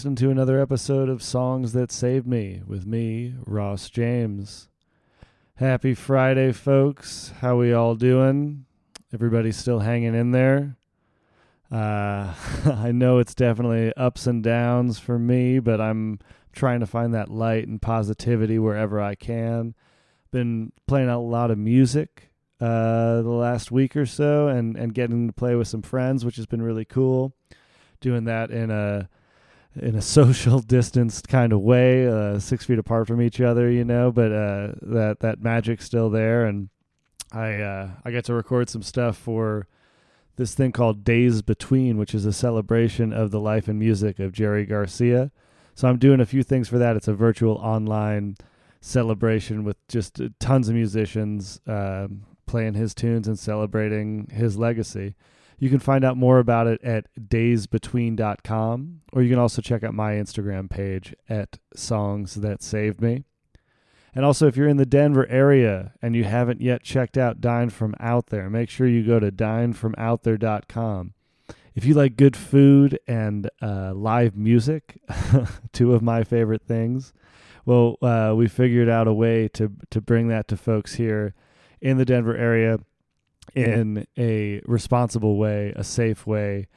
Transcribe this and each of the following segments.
Listening to another episode of Songs That Saved Me with me, Ross James. Happy Friday, folks. How we all doing? Everybody still hanging in there? Uh, I know it's definitely ups and downs for me, but I'm trying to find that light and positivity wherever I can. Been playing a lot of music uh, the last week or so, and and getting to play with some friends, which has been really cool. Doing that in a in a social distanced kind of way, uh, six feet apart from each other, you know. But uh, that that magic's still there, and I uh, I get to record some stuff for this thing called Days Between, which is a celebration of the life and music of Jerry Garcia. So I'm doing a few things for that. It's a virtual online celebration with just tons of musicians um, playing his tunes and celebrating his legacy. You can find out more about it at daysbetween.com, or you can also check out my Instagram page at Songs That Saved Me. And also, if you're in the Denver area and you haven't yet checked out Dine From Out There, make sure you go to dinefromouthere.com. If you like good food and uh, live music, two of my favorite things, well, uh, we figured out a way to to bring that to folks here in the Denver area in a responsible way, a safe way,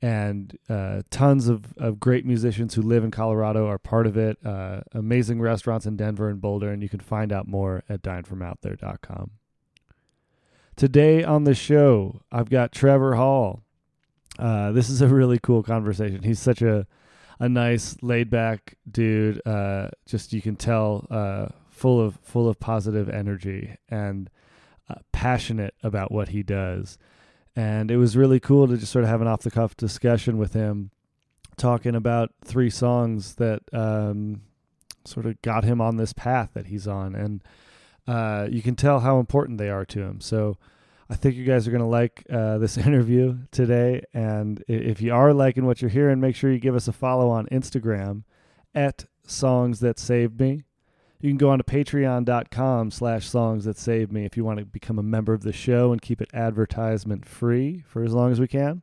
and uh, tons of, of great musicians who live in Colorado are part of it. Uh, amazing restaurants in Denver and Boulder, and you can find out more at dinefromouthere.com. Today on the show, I've got Trevor Hall. Uh, this is a really cool conversation. He's such a a nice, laid back dude. Uh, just you can tell, uh, full of full of positive energy and uh, passionate about what he does. And it was really cool to just sort of have an off the cuff discussion with him talking about three songs that um, sort of got him on this path that he's on. And uh, you can tell how important they are to him. So i think you guys are going to like uh, this interview today. And if you are liking what you're hearing make sure you give us a follow on instagram at songs that saved me you can go on to patreon.com slash songs that save me if you want to become a member of the show and keep it advertisement free for as long as we can.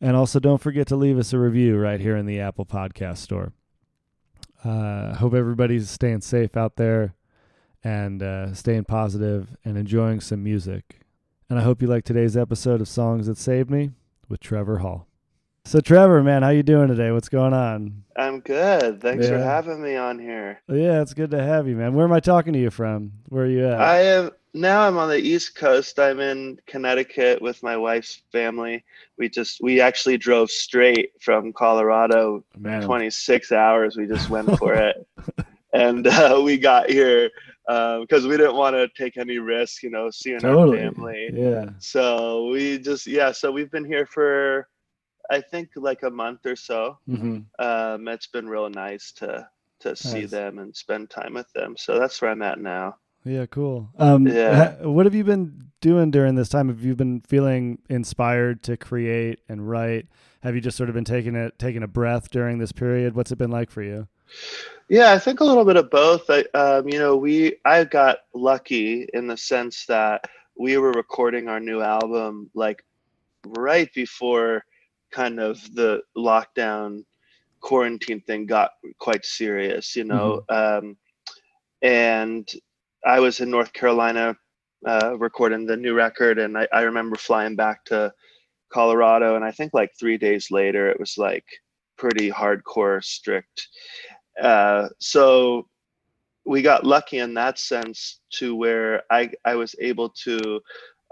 And also, don't forget to leave us a review right here in the Apple Podcast Store. Uh, hope everybody's staying safe out there and uh, staying positive and enjoying some music. And I hope you like today's episode of Songs That Saved Me with Trevor Hall. So Trevor, man, how you doing today? What's going on? I'm good. Thanks yeah. for having me on here. Yeah, it's good to have you, man. Where am I talking to you from? Where are you at? I am now I'm on the East Coast. I'm in Connecticut with my wife's family. We just we actually drove straight from Colorado man. 26 hours. We just went for it. And uh, we got here because um, we didn't want to take any risk, you know, seeing totally. our family. Yeah. So we just yeah, so we've been here for I think like a month or so. Mm-hmm. Um, it's been real nice to to nice. see them and spend time with them. So that's where I'm at now. Yeah, cool. Um, yeah. what have you been doing during this time? Have you been feeling inspired to create and write? Have you just sort of been taking it, taking a breath during this period? What's it been like for you? Yeah, I think a little bit of both. I, um, you know, we I got lucky in the sense that we were recording our new album like right before kind of the lockdown quarantine thing got quite serious, you know. Mm-hmm. Um, and I was in North Carolina uh, recording the new record, and I, I remember flying back to Colorado, and I think like three days later, it was like pretty hardcore strict. Uh, so we got lucky in that sense to where I, I was able to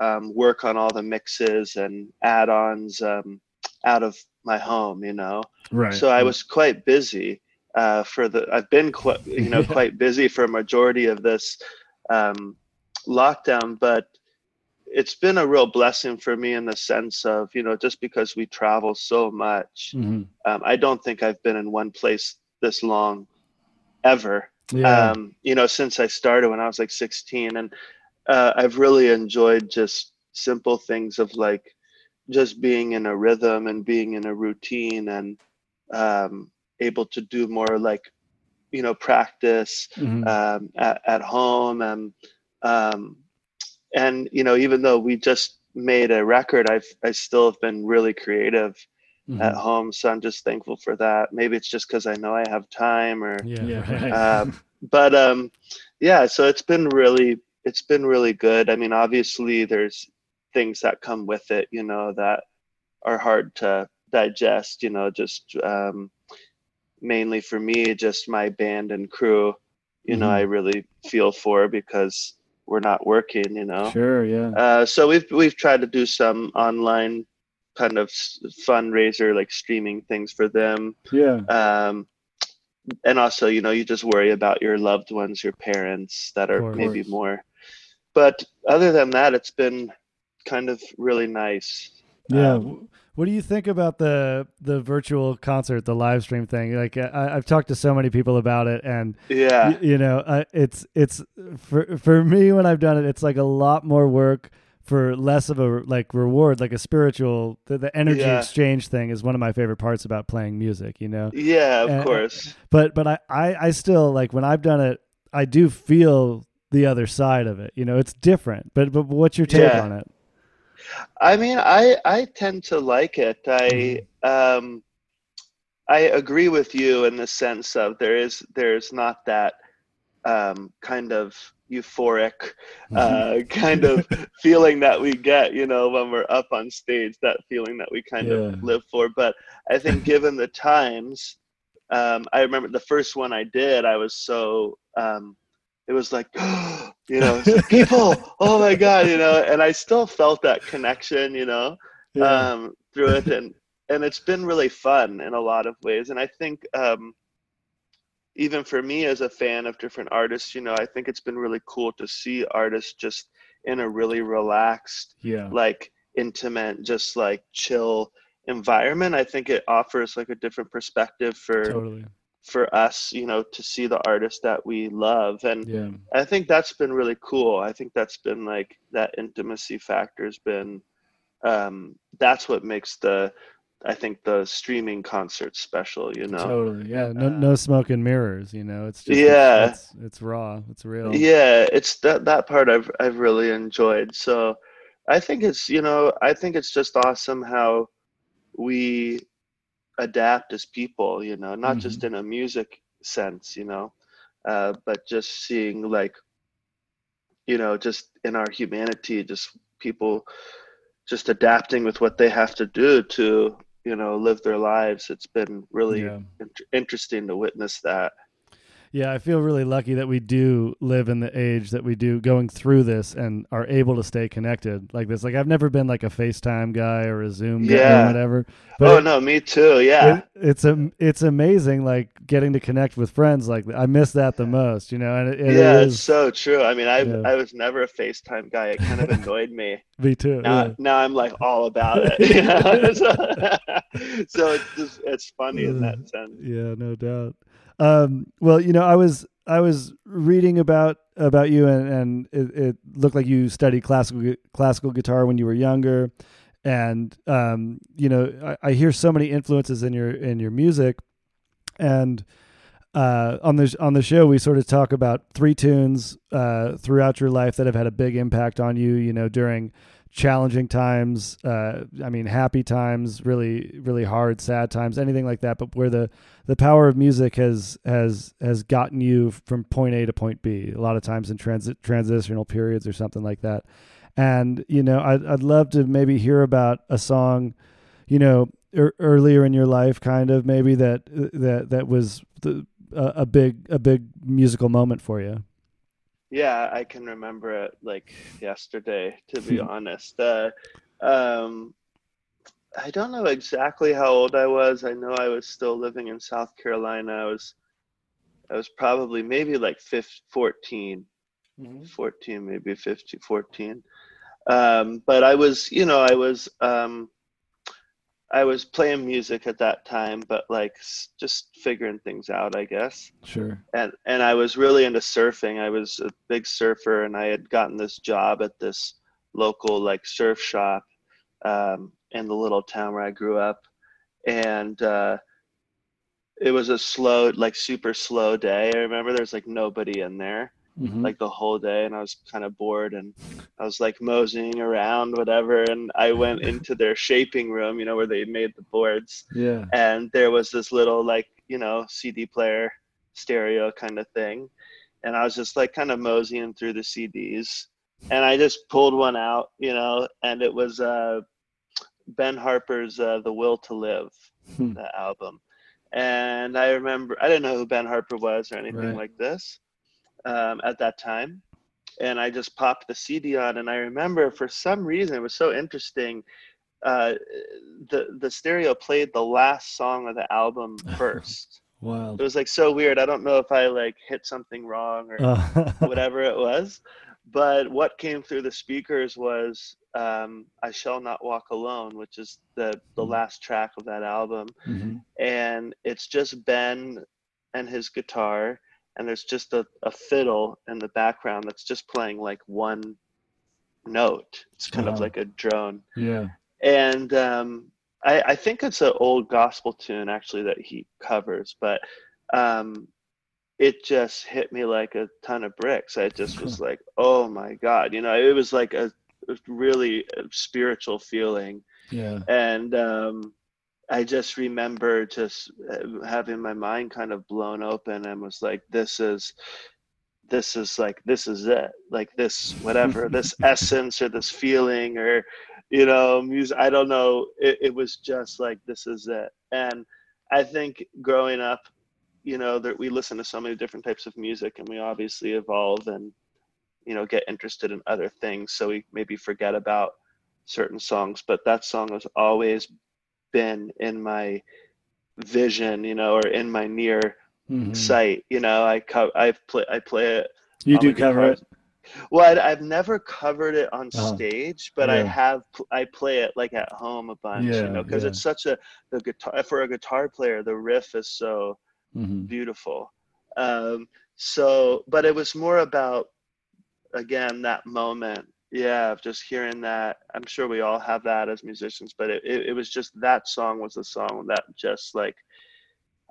um, work on all the mixes and add-ons um, out of my home, you know. Right. So I was quite busy uh, for the. I've been quite, you know, quite busy for a majority of this um, lockdown, but it's been a real blessing for me in the sense of, you know, just because we travel so much, mm-hmm. um, I don't think I've been in one place this long ever. Yeah. Um, you know, since I started when I was like 16, and uh, I've really enjoyed just simple things of like just being in a rhythm and being in a routine and um, able to do more like you know practice mm-hmm. um, at, at home and um, and you know even though we just made a record i've i still have been really creative mm-hmm. at home. So I'm just thankful for that. Maybe it's just because I know I have time or, yeah, yeah. um, but um, yeah, so it's been really, it's been really good. I mean, obviously there's things that come with it, you know, that are hard to digest, you know, just um, mainly for me, just my band and crew, you mm-hmm. know, I really feel for because we're not working, you know. Sure, yeah. Uh, so we've we've tried to do some online kind of fundraiser, like streaming things for them. Yeah. Um, and also, you know, you just worry about your loved ones, your parents that are maybe more. But other than that, it's been kind of really nice. Yeah. Um, what do you think about the the virtual concert, the live stream thing? Like I, have talked to so many people about it, and yeah, y- you know, uh, it's it's for for me when I've done it, it's like a lot more work for less of a like reward, like a spiritual. The, the energy yeah. exchange thing is one of my favorite parts about playing music. You know. Yeah, of and, course. But but I, I I still like when I've done it, I do feel the other side of it. You know, it's different. But but what's your take yeah. on it? I mean, I I tend to like it. I mm-hmm. um, I agree with you in the sense of there is there's not that um, kind of euphoric uh, mm-hmm. kind of feeling that we get, you know, when we're up on stage. That feeling that we kind yeah. of live for. But I think, given the times, um, I remember the first one I did. I was so um, it was like you know people oh my god you know and i still felt that connection you know yeah. um, through it. And and it's been really fun in a lot of ways. And i think um, even for me as a fan of different artists you know i think it's been really cool to see artists just in a really relaxed yeah. like intimate just like chill environment. I think it offers like a different perspective for totally for us, you know, to see the artists that we love. And yeah. I think that's been really cool. I think that's been like that intimacy factor has been um that's what makes the I think the streaming concert special, you know. Totally. Yeah. No uh, no smoke and mirrors, you know. It's just Yeah. It's, it's, it's raw. It's real. Yeah, it's that that part I've I've really enjoyed. So I think it's, you know, I think it's just awesome how we adapt as people you know not mm-hmm. just in a music sense you know uh, but just seeing like you know just in our humanity just people just adapting with what they have to do to you know live their lives it's been really yeah. in- interesting to witness that yeah, I feel really lucky that we do live in the age that we do going through this and are able to stay connected like this. Like I've never been like a FaceTime guy or a Zoom guy or whatever. But oh no, me too. Yeah. It, it's a, it's amazing like getting to connect with friends like I miss that the most, you know. And it, it yeah, is, it's so true. I mean, I yeah. I was never a FaceTime guy. It kind of annoyed me. me too. Now, yeah. now I'm like all about it. You know? so, so it's just it's funny in that sense. Yeah, no doubt. Um, well, you know, I was I was reading about about you, and, and it, it, looked like you studied classical classical guitar when you were younger, and um, you know, I, I, hear so many influences in your in your music, and uh, on the on the show we sort of talk about three tunes uh, throughout your life that have had a big impact on you. You know, during challenging times uh, i mean happy times really really hard sad times anything like that but where the the power of music has has has gotten you from point a to point b a lot of times in transit transitional periods or something like that. And you know i'd, I'd love to maybe hear about a song you know er, earlier in your life kind of maybe that that that was the, a, a big a big musical moment for you yeah, I can remember it like yesterday, to be honest. Uh, um, I don't know exactly how old I was. I know I was still living in South Carolina. I was, I was probably maybe like 15, 14, mm-hmm. 14, maybe 15, 14. Um, but I was, you know, I was, um, I was playing music at that time, but like just figuring things out, I guess. Sure. And and I was really into surfing. I was a big surfer, and I had gotten this job at this local like surf shop um, in the little town where I grew up, and uh, it was a slow, like super slow day. I remember there's like nobody in there, Mhm. like the whole day and I was kind of bored and I was like moseying around whatever and I went into their shaping room you know where they made the boards yeah. and there was this little like you know CD player stereo kind of thing and I was just like kind of moseying through the CDs and I just pulled one out you know and it was uh Ben Harper's uh, The Will to Live Hmm. the album and I remember I didn't know who Ben Harper was or anything Right. like this um, at that time and I just popped the CD on and I remember for some reason it was so interesting uh, the the stereo played the last song of the album first. wow! it was like so weird. I don't know if I like hit something wrong or whatever it was, but what came through the speakers was um, "I Shall Not Walk Alone," which is the the Mhm. last track of that album, mhm. and it's just Ben and his guitar, and there's just a, a fiddle in the background that's just playing like one note. It's kind Wow. of like a drone Yeah. and um, I, I think it's an old gospel tune actually that he covers, but um, it just hit me like a ton of bricks. I just was like, oh my god, you know, it was like a, really spiritual feeling, Yeah. and um, I just remember just uh, having my mind kind of blown open and was like, this is. This is like this is it. Like this whatever this essence or this feeling or you know music i don't know. It, it was just like this is it. And i think growing up you know that we listen to so many different types of music and we obviously evolve and you know get interested in other things. So we maybe forget about certain songs but that song has always been in my vision you know or in my near Mhm. sight you know i co- i play i play it You do cover it. well, I, I've never covered it on Oh, stage, but I have. I play it like at home a bunch, Yeah, you know, because yeah. it's such a the guitar for a guitar player. The riff is so Mhm. beautiful. Um, so, but it was more about again that moment, yeah, just hearing that. I'm sure we all have that as musicians, but it, it, it was just that song was the song that just like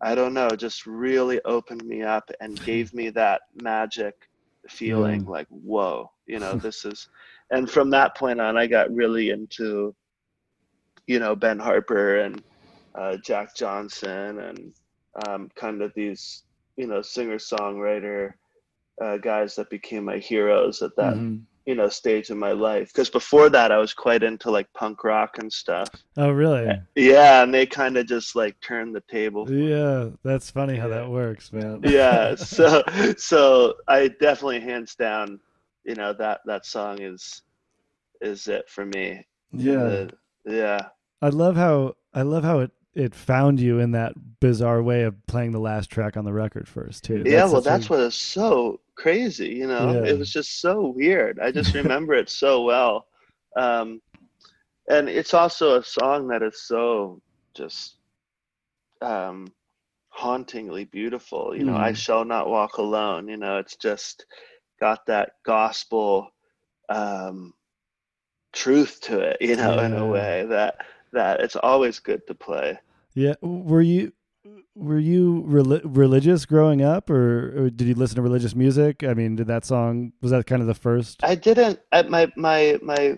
I don't know, just really opened me up and gave me that magic feeling Yeah. like, whoa, you know, this is, and from that point on, I got really into, you know, Ben Harper and uh, Jack Johnson and um, kind of these, you know, singer songwriter uh, guys that became my heroes at that, Mhm. You know, stage in my life. Because before that, I was quite into like punk rock and stuff. Oh, really? Eh, yeah, and they kind of just like turned the table. me. Yeah. That's funny how that works, man. yeah so so i definitely hands down you know that that song is is it for me yeah. The- yeah I love how I love how it it found you in that bizarre way of playing the last track on the record first too. yeah well such a- that's what is so crazy you know? Yeah. it was just so weird. I just remember it so well. Um and it's also a song that is so just um hauntingly beautiful you know? I Mhm. shall not walk alone you know? It's just got that gospel um truth to it you know in a way that that it's always good to play Yeah. Were you were you reli- religious growing up, or, or did you listen to religious music? I mean, did that song was that kind of the first? I didn't. I, my my my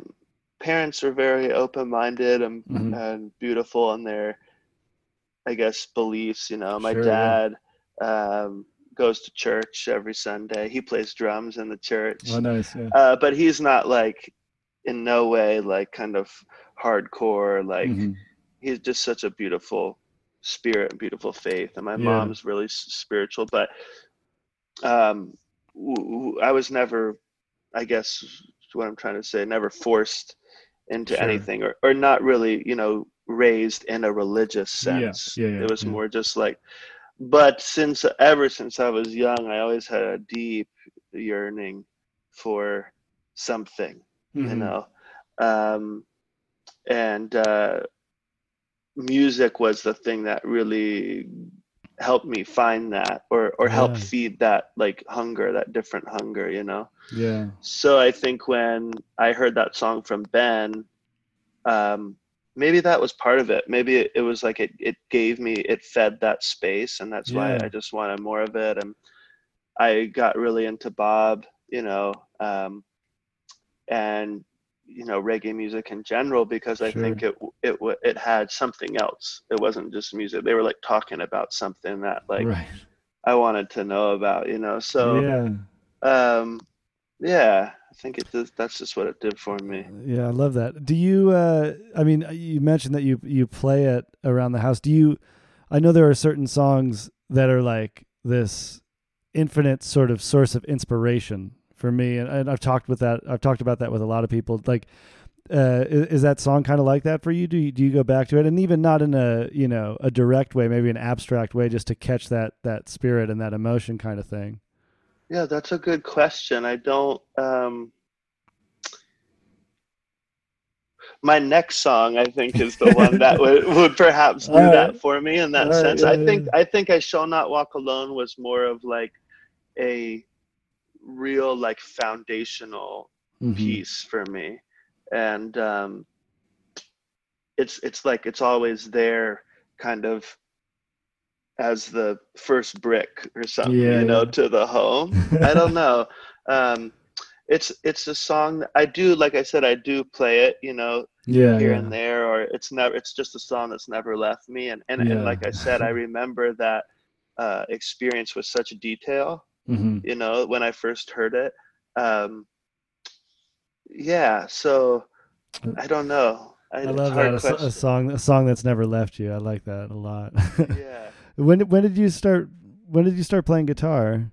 parents are very open minded and Mhm. and beautiful in their, I guess, beliefs. You know, my Sure, yeah. dad um, goes to church every Sunday. He plays drums in the church, Oh, nice. Yeah. uh, but he's not like in no way like kind of hardcore. Like Mhm. he's just such a beautiful spirit and beautiful faith and my Yeah. mom's really s- spiritual but um i was never i guess what i'm trying to say never forced into Sure. anything or, or not really you know raised in a religious sense yeah, yeah, it was yeah. more just like but since ever since i was young i always had a deep yearning for something you Mhm. know um and uh music was the thing that really helped me find that or or help Yeah. feed that like hunger that different hunger you know Yeah. so i think when i heard that song from ben um maybe that was part of it maybe it, it was like it, it gave me it fed that space and that's why i just wanted more of it and I got really into Bob, you know, um, and you know reggae music in general because I Sure. think it it it had something else. It wasn't just music. They were like talking about something that like right. I wanted to know about, you know. So yeah. um, yeah, I think it does, that's just what it did for me. Yeah, I love that. Do you? Uh, I mean, you mentioned that you you play it around the house. Do you? I know there are certain songs that are like this infinite sort of source of inspiration for me, and, and I've talked with that. I've talked about that with a lot of people. Like, uh, is, is that song kind of like that for you? Do you, do you go back to it, and even not in a you know a direct way, maybe an abstract way, just to catch that that spirit and that emotion kind of thing? Yeah, that's a good question. I don't. Um, my next song, I think, is the one that would, would perhaps do All right. that for me in that All right, sense. yeah, I think yeah. I think I shall not walk alone was more of like a real like foundational Mhm. piece for me, and um, it's it's like it's always there, kind of as the first brick or something, Yeah, you know, to the home. I don't know. Um, it's it's a song that I do, like I said, I do play it, you know, Yeah, here yeah. and there, or it's never. It's just a song that's never left me, and and, Yeah. and like I said, I remember that uh, experience with such detail, hmm you know, when I first heard it. Um, yeah, so I don't know. I, I love that a, a song a song that's never left you. I like that a lot. Yeah. when when did you start when did you start playing guitar?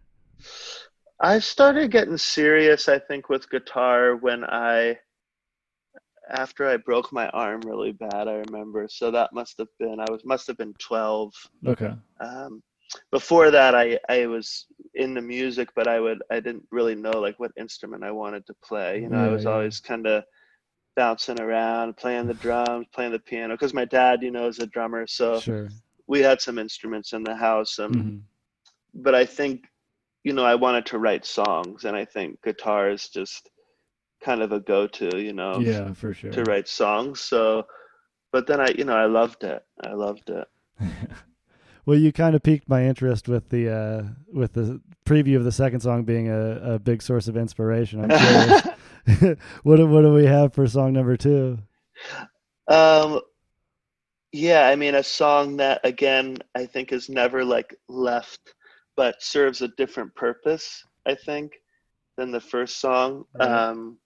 I started getting serious, I think, with guitar when I, after I broke my arm really bad, I remember. So that must have been, I was, must have been 12. Okay. Um, before that, I, I was into music, but I would, I didn't really know like what instrument I wanted to play. You know, I was yeah. always kind of bouncing around, playing the drums, playing the piano, because my dad, you know, is a drummer. So Sure. we had some instruments in the house. Um, Mhm. but I think, you know, I wanted to write songs, and I think guitar is just kind of a go-to, you know, Yeah, for sure. to write songs. So, but then I, you know, I loved it. I loved it. well, you kind of piqued my interest with the uh, with the preview of the second song being a, a big source of inspiration. I'm curious. what do, what do we have for song number two? um, yeah, I mean, a song that again I think is never like left, but serves a different purpose. I think than the first song. Right. Um,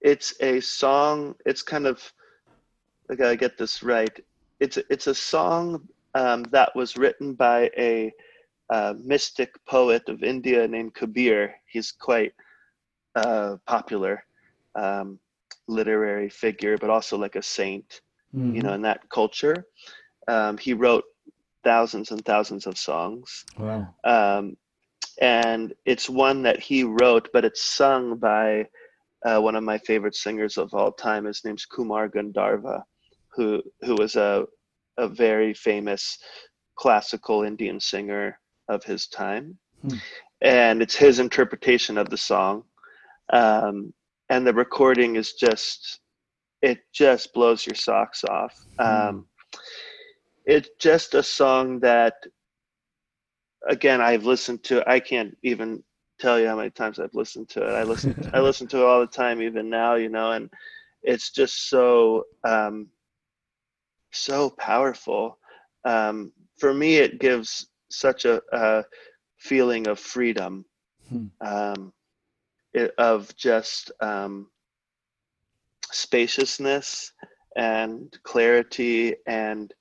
it's a song. It's kind of I gotta get this right. It's a- it's a song um, that was written by a uh, mystic poet of India named Kabir. He's quite uh, popular um, literary figure, but also like a saint, you know, in that culture. Um, he wrote thousands and thousands of songs Wow. um, and it's one that he wrote, but it's sung by uh, one of my favorite singers of all time. His name's Kumar Gandharva, who who was a a very famous classical Indian singer of his time, Hmm. and it's his interpretation of the song, um, and the recording is just it just blows your socks off. Um, it's just a song that again I've listened to I can't even tell you how many times I've listened to it. I listen I listen to it all the time even now, you know, and it's just so um so powerful. Um for me it gives such a, a feeling of freedom. Hmm. Um it, of just um spaciousness and clarity and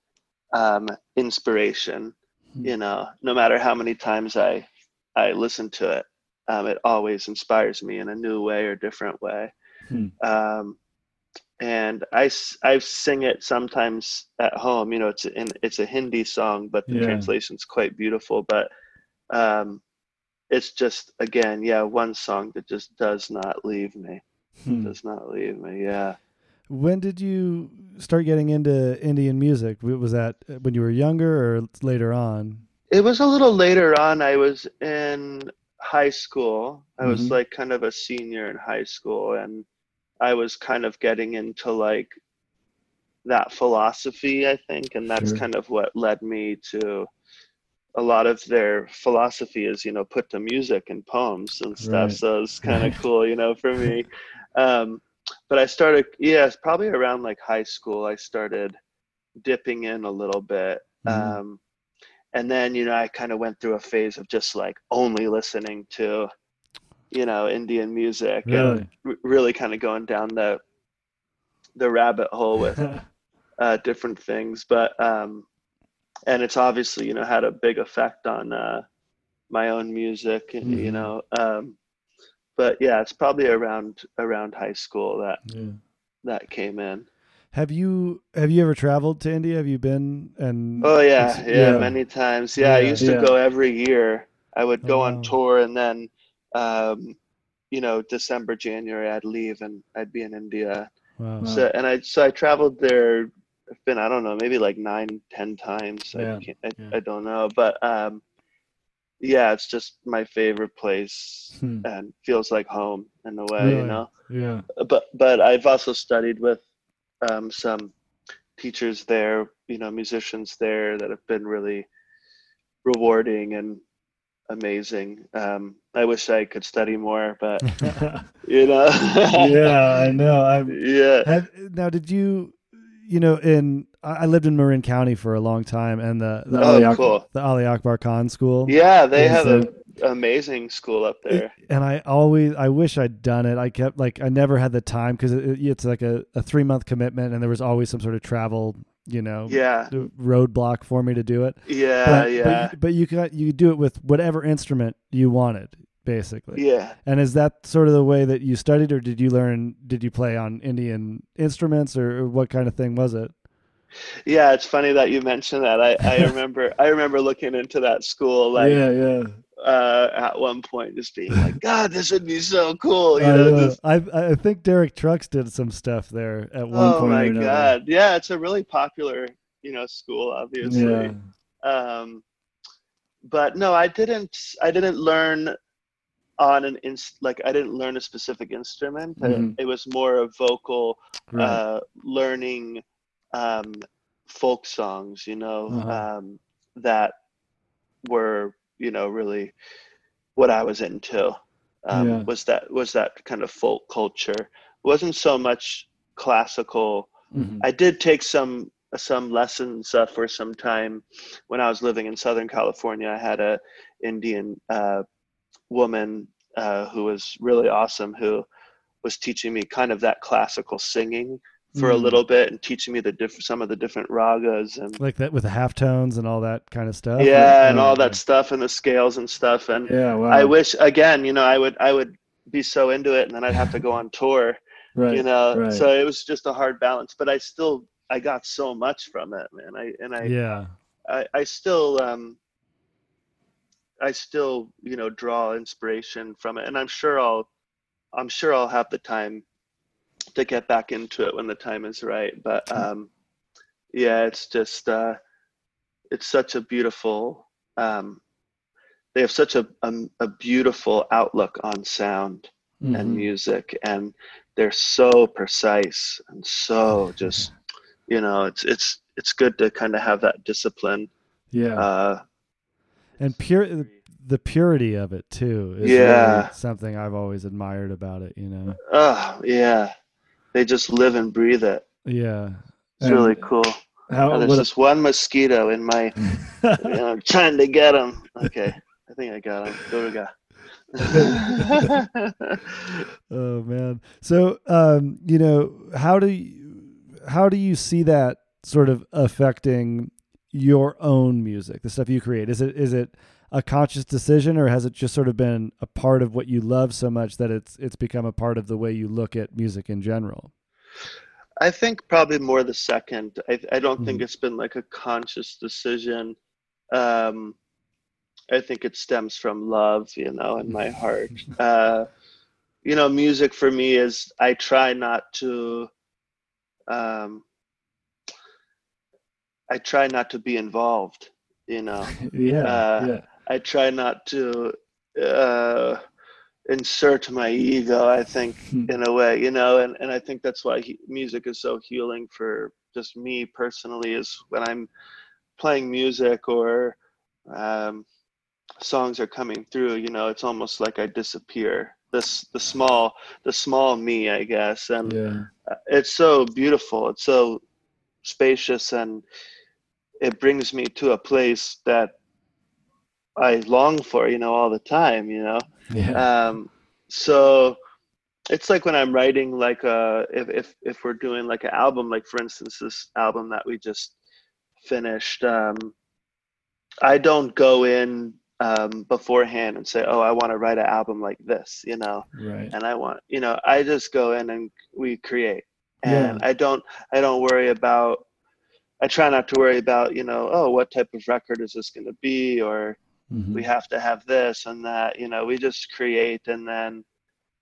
um, inspiration. Hmm. You know, no matter how many times I I listen to it, um, it always inspires me in a new way or different way. Hmm. And I sing it sometimes at home. You know, it's in it's a Hindi song, but the Yeah. translation's quite beautiful. But um, it's just again, yeah, one song that just does not leave me. Hmm. Does not leave me. Yeah. When did you start getting into Indian music? Was that when you were younger or later on? It was a little later on. I was in high school. I was Mhm. like kind of a senior in high school, and I was kind of getting into like that philosophy, I think, and that's Sure. kind of what led me to a lot of their philosophy is you know put to music and poems and stuff. Right. So it's kind of cool, you know, for me. Um, but I started, yeah, probably around like high school. I started dipping in a little bit. Mhm. Um, and then you know I kind of went through a phase of just like only listening to, you know, Indian music Really? and r- really kind of going down the the rabbit hole with uh, different things. But um, and it's obviously you know had a big effect on uh, my own music, and you Mhm. know. Um, but yeah, it's probably around around high school that Yeah. that came in. Have you have you ever traveled to India? Have you been and Oh yeah, yeah, yeah. many times. Yeah, I Yeah. used to go every year. I would go Oh, on tour and then um, you know, December, January I'd leave and I'd be in India. wow. Wow. So and I so I traveled there I've been I don't know, maybe like nine, ten times. Yeah. I can't I, Yeah. I don't know. But um yeah, it's just my favorite place Hmm. and feels like home in a way, you know Yeah. but but I've also studied with um, some teachers there, you know, musicians there that have been really rewarding and amazing. Um, I wish I could study more, but you know, yeah, I know. I'm yeah, Have, now, did you, you know, in I lived in Marin County for a long time, and the the, Oh, Ali, Ak- cool. the Ali Akbar Khan School. yeah. They have an amazing school up there. And I always, I wish I'd done it. I kept like, I never had the time because it, it's like a, a three month commitment, and there was always some sort of travel, you know, Yeah, roadblock for me to do it. yeah, but, yeah, But, but you could you could do it with whatever instrument you wanted, basically. yeah. And is that sort of the way that you studied, or did you learn? Did you play on Indian instruments, or, or what kind of thing was it? Yeah, it's funny that you mentioned that. I, I remember I remember looking into that school like yeah, yeah. Uh, at one point, just being like, God, this would be so cool. You I, know, just- I I think Derek Trucks did some stuff there at one oh point. Oh my. God, yeah, it's a really popular, you know, school, obviously. Yeah. Um, but no, I didn't. I didn't learn on an inst like I didn't learn a specific instrument. Mhm. It was more a vocal Right. uh, learning um, folk songs, you know, Uh-huh. um, that were, you know, really what I was into. Um, Yeah. Was that was that kind of folk culture? It wasn't so much classical. Mhm. I did take some some lessons uh, for some time when I was living in Southern California. I had a Indian uh, woman uh, who was really awesome who was teaching me kind of that classical singing for a Mm. little bit and teaching me the diff- some of the different ragas and Like that with the half tones and all that kind of stuff. yeah and yeah, all yeah. that stuff and the scales and stuff and Yeah, wow. I wish again you know I would I would be so into it and then I'd have to go on tour right. you know right. so it was just a hard balance but I still I got so much from it man I and I Yeah. I, I still um I still you know draw inspiration from it and I'm sure I'll I'm sure I'll have the time to get back into it when the time is right but um yeah it's just uh it's such a beautiful um they have such a a, a beautiful outlook on sound and Mhm. music and they're so precise and so just you know it's it's it's good to kind of have that discipline Yeah. uh And pure the purity of it too is Yeah. really something I've always admired about it, you know. oh yeah they just live and breathe it Yeah. it's And really cool How? oh, there's what- this one mosquito in my you know i'm trying to get him okay i think i got him go go Oh man. So um, you know, how do you how do you see that sort of affecting your own music, the stuff you create? Is it is it a conscious decision or has it just sort of been a part of what you love so much that it's it's become a part of the way you look at music in general? I think probably more the second. I, I don't think Mhm. it's been like a conscious decision. Um, I think it stems from love, you know, in my heart. Uh, you know, music for me is I try not to. Um, I try not to be involved. You know, yeah. uh, yeah. I try not to uh, insert my ego. I think Hmm. in a way, you know, and, and I think that's why he, music is so healing for just me personally. Is when I'm playing music or um, songs are coming through, you know, it's almost like I disappear. This the small the small me, I guess, and Yeah. it's so beautiful. It's so spacious, and it brings me to a place that I long for, you know, all the time. You know, Yeah. um, so it's like when I'm writing, like uh, if if if we're doing like an album, like for instance, this album that we just finished. Um, I don't go in um, beforehand and say, "Oh, I want to write an album like this," you know, right. and I want, you know, I just go in and we create, and Yeah. I don't, I don't worry about. I try not to worry about, you know, oh, what type of record is this going to be, or Mhm. we have to have this and that. You know, we just create, and then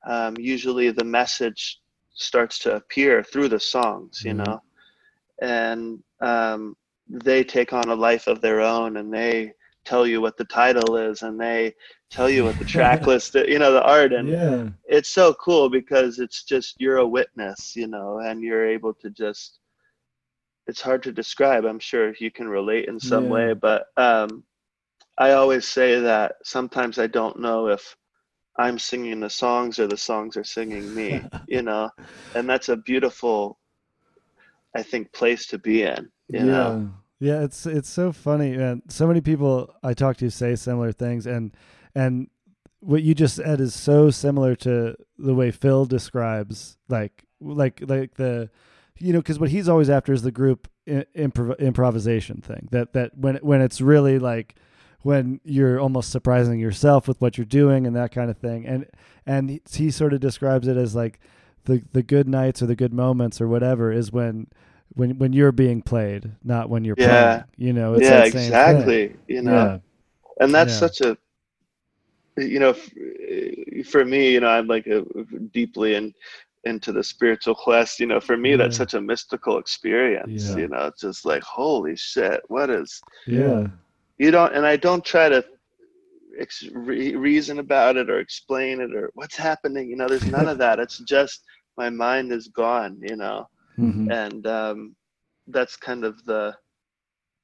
um, usually the message starts to appear through the songs. You Mhm. know, and um, they take on a life of their own, and they tell you what the title is, and they tell you what the track list, you know, the art, and yeah. it's so cool because it's just you're a witness, you know, and you're able to just. It's hard to describe. I'm sure you can relate in some Yeah. way, but um, I always say that sometimes I don't know if I'm singing the songs or the songs are singing me, you know, and that's a beautiful, I think, place to be in, you yeah. know. Yeah, it's it's so funny, man. So many people I talk to say similar things, and and what you just said is so similar to the way Phil describes like like like the you know because what he's always after is the group improv- improvisation thing that that when when it's really like when you're almost surprising yourself with what you're doing and that kind of thing and and he, he sort of describes it as like the the good nights or the good moments or whatever is when when when you're being played not when you're Yeah. playing you know it's yeah, same thing. exactly. You know, Yeah. and that's Yeah. such a, you know, for me, you know, I'm like a, deeply in into the spiritual quest. You know, for me, that's such a mystical experience. Yeah. You know, it's just like holy shit, what is Yeah. You don't and i don't try to ex- re- reason about it or explain it or what's happening you know there's none of that. It's just my mind is gone you know? Mhm. and um, that's kind of the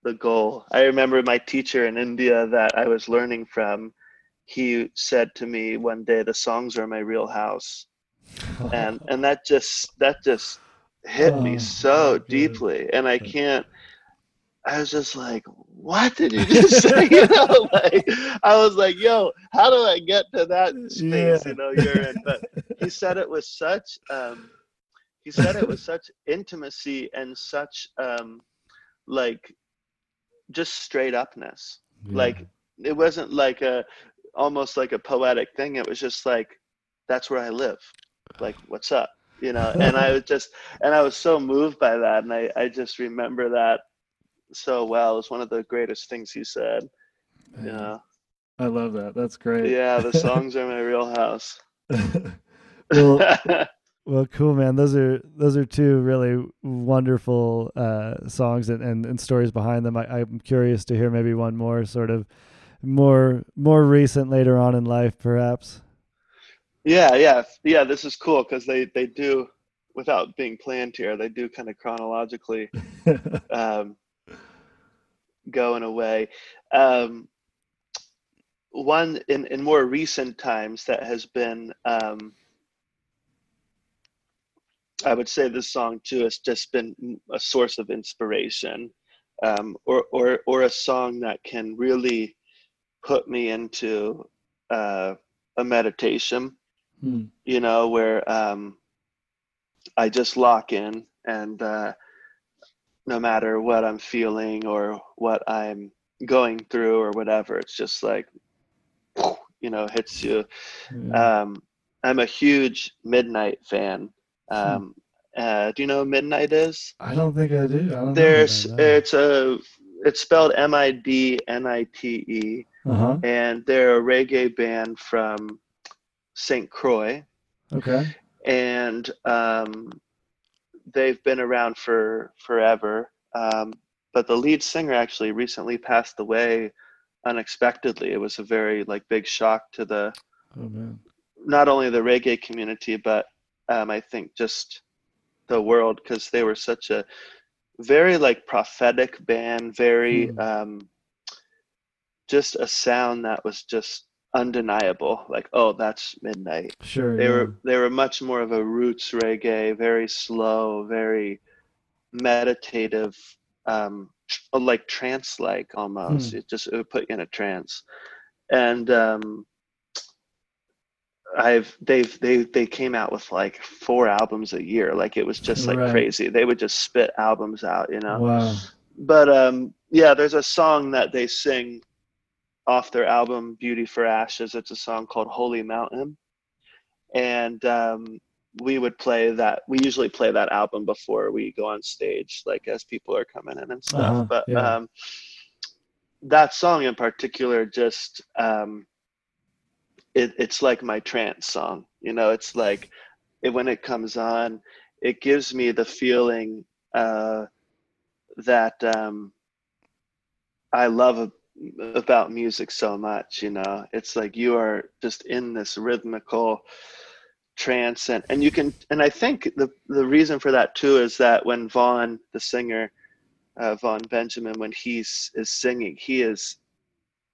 the goal. I remember my teacher in india that i was learning from he said to me one day the songs are my real house. And and that just that just hit Oh, me so deeply and i can't i was just like what did you just say? You know like i was like yo how do i get to that space? Yeah. you know you're in but he said it with such um he said it with such intimacy and such um like just straight upness. Yeah. like it wasn't like a almost like a poetic thing. It was just like that's where i live. Like what's up? You know and i was just and i was so moved by that. And i i just remember that so well it's one of the greatest things he said Man, know I love that. That's great. yeah the songs are my real house well, Well, cool, man. Those are those are two really wonderful uh, songs and, and, and stories behind them. I, I'm curious to hear maybe one more sort of more more recent later on in life, perhaps. yeah yeah yeah this is cool because they they do without being planned here they do kind of chronologically um, go away. Um, one in, in more recent times that has been, um, I would say this song too has just been a source of inspiration, um, or, or, or a song that can really put me into uh, a meditation Hmm. you know, where um, I just lock in and uh, no matter what I'm feeling or what I'm going through or whatever, it's just like, you know, hits you. Yeah. Um, I'm a huge Midnite fan. Um, uh, do you know who Midnite is? I don't think I do. I don't There's, it's a, it's spelled M-I-D-N-I-T-E, Uh huh. and they're a reggae band from St. Croix. Okay. and um, they've been around for forever. Um, but the lead singer actually recently passed away unexpectedly. It was a very like big shock to the Oh man. not only the reggae community, but um, I think just the world because they were such a very like prophetic band, very Hmm. um, just a sound that was just undeniable. Like, oh, that's Midnite. Sure. They yeah. were they were much more of a roots reggae, very slow, very meditative, um, like trance like almost. Hmm. It just it would put you in a trance. And um, I've they've they they came out with like four albums a year. Like it was just like Right. crazy. They would just spit albums out, you know Wow. but um yeah there's a song that they sing off their album beauty for ashes. It's a song called holy mountain. And um we would play that we usually play that album before we go on stage like as people are coming in and stuff. Uh-huh, but yeah. um that song in particular just um it, it's like my trance song you know? It's like it, when it comes on it gives me the feeling uh that um, I love about music so much. You know, it's like you are just in this rhythmical trance, and, and you can. And I think the the reason for that too is that when Vaughn, the singer, uh, Vaughn Benjamin, when he's is singing, he is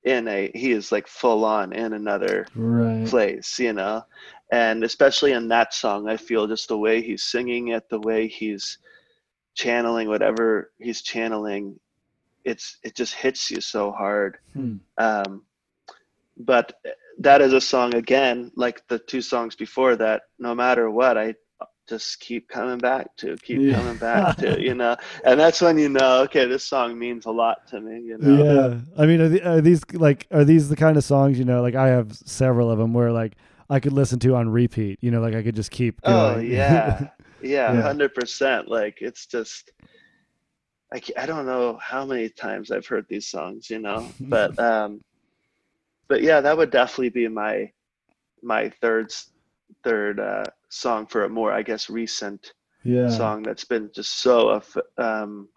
in a he is like full on in another Right. place, you know. And especially in that song, I feel just the way he's singing it, the way he's channeling whatever he's channeling, it's it just hits you so hard. Hmm. Um, but that is a song again, like the two songs before that. No matter what, I just keep coming back to, keep Yeah. coming back to, you know. And that's when you know, okay, this song means a lot to me, you know. Yeah, I mean, are, the, are these like are these the kind of songs you know? Like I have several of them where like I could listen to on repeat. You know, like I could just keep. Oh going. yeah, yeah, Yeah. hundred percent. Like it's just, I I don't know how many times I've heard these songs, you know, but um, but yeah, that would definitely be my my third third uh, song for a more I guess recent Yeah. song that's been just so um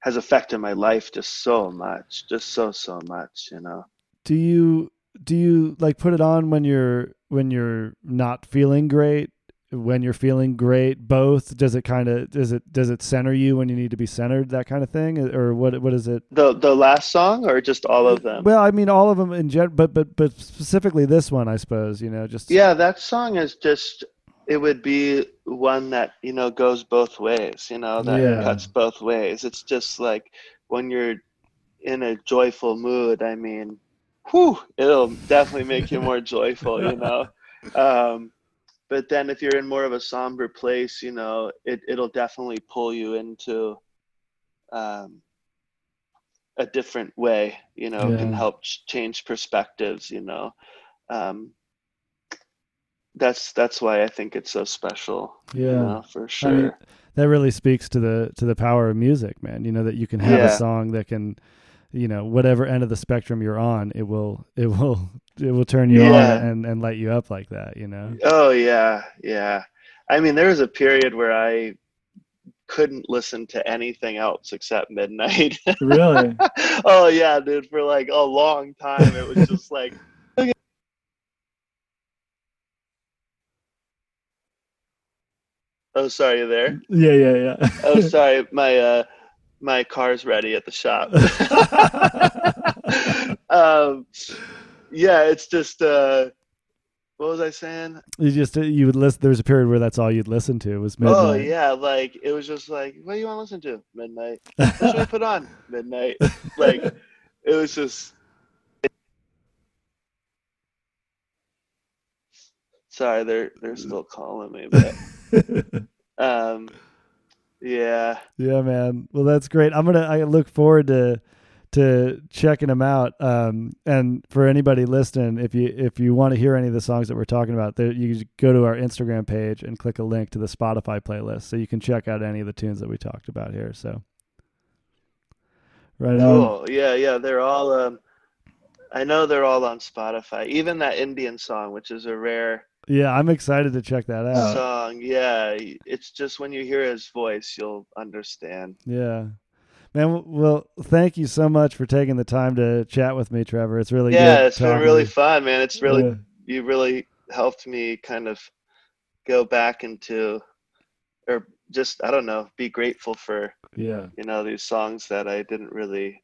has affected my life just so much, just so so much, you know. do you do you like put it on when you're when you're not feeling great? When you're feeling great, both? Does it kind of does it does it center you when you need to be centered? That kind of thing, or what? What is it? The the last song or just all of them? Well, I mean, all of them in general, but but but specifically this one, I suppose. You know, just Yeah, that song is just it would be one that, you know, goes both ways, you know, that Yeah. cuts both ways. It's just like when you're in a joyful mood, I mean, whew, it'll definitely make you more joyful, you know. Um but then if you're in more of a somber place, you know, it it'll definitely pull you into um a different way, you know, can help ch- change perspectives, you know. Um that's that's why I think it's so special. You Yeah. know, for I sure. mean, that really speaks to the to the power of music, man. You know that you can have Yeah. a song that can, you know, whatever end of the spectrum you're on, it will it will it will turn you Yeah. on and and light you up like that. You know. oh yeah, yeah. I mean, there was a period where I couldn't listen to anything else except Midnite. Really? oh yeah, dude, for like a long time it was just like Oh sorry, you there? yeah, yeah, yeah. Oh sorry, my uh my car's ready at the shop. um yeah, it's just uh what was I saying? You just you would listen. There was a period where that's all you'd listen to was Midnite. Oh yeah, like it was just like, what do you want to listen to? Midnite. What should we put on? Midnite. Like it was just. Sorry, they're they're still calling me, but um, yeah, Yeah, man. Well, that's great. I'm gonna. I look forward to to checking them out. Um, and for anybody listening, if you if you want to hear any of the songs that we're talking about, there you go to our Instagram page and click a link to the Spotify playlist, so you can check out any of the tunes that we talked about here. So, right on. cool. Yeah, yeah, they're all. Um, I know they're all on Spotify. Even that Indian song, which is a rare Yeah, I'm excited to check that out. song. Yeah, it's just when you hear his voice, you'll understand. Yeah. Man, well, thank you so much for taking the time to chat with me, Trevor. It's really yeah, it's been really fun, man. It's really Yeah. you really helped me kind of go back into or just I don't know, be grateful for, Yeah. you know, these songs that I didn't really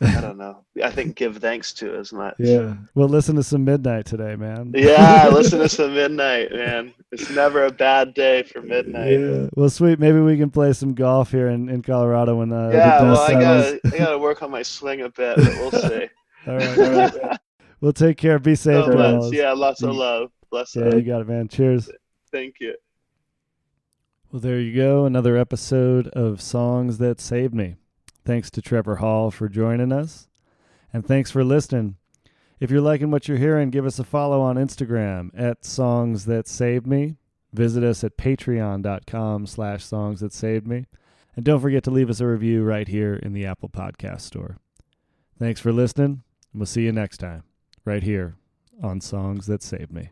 I don't know. I think give thanks to as much. Yeah. Well, listen to some Midnite today, man. Yeah, listen to some Midnite, man. It's never a bad day for Midnite. Yeah. Well, sweet. Maybe we can play some golf here in, in Colorado when uh, Yeah, well, I gotta, I gotta work on my swing a bit, but we'll see. All right. All right. well, take care. Be safe, so much. Yeah, lots of love. Bless Yeah, up. you got it, man. Cheers. Thank you. Well, there you go. Another episode of Songs That Saved Me. Thanks to Trevor Hall for joining us. And thanks for listening. If you're liking what you're hearing, give us a follow on Instagram at Songs That Saved Me. Visit us at patreon.com slash songs that saved me. And don't forget to leave us a review right here in the Apple Podcast Store. Thanks for listening, and we'll see you next time, right here on Songs That Saved Me.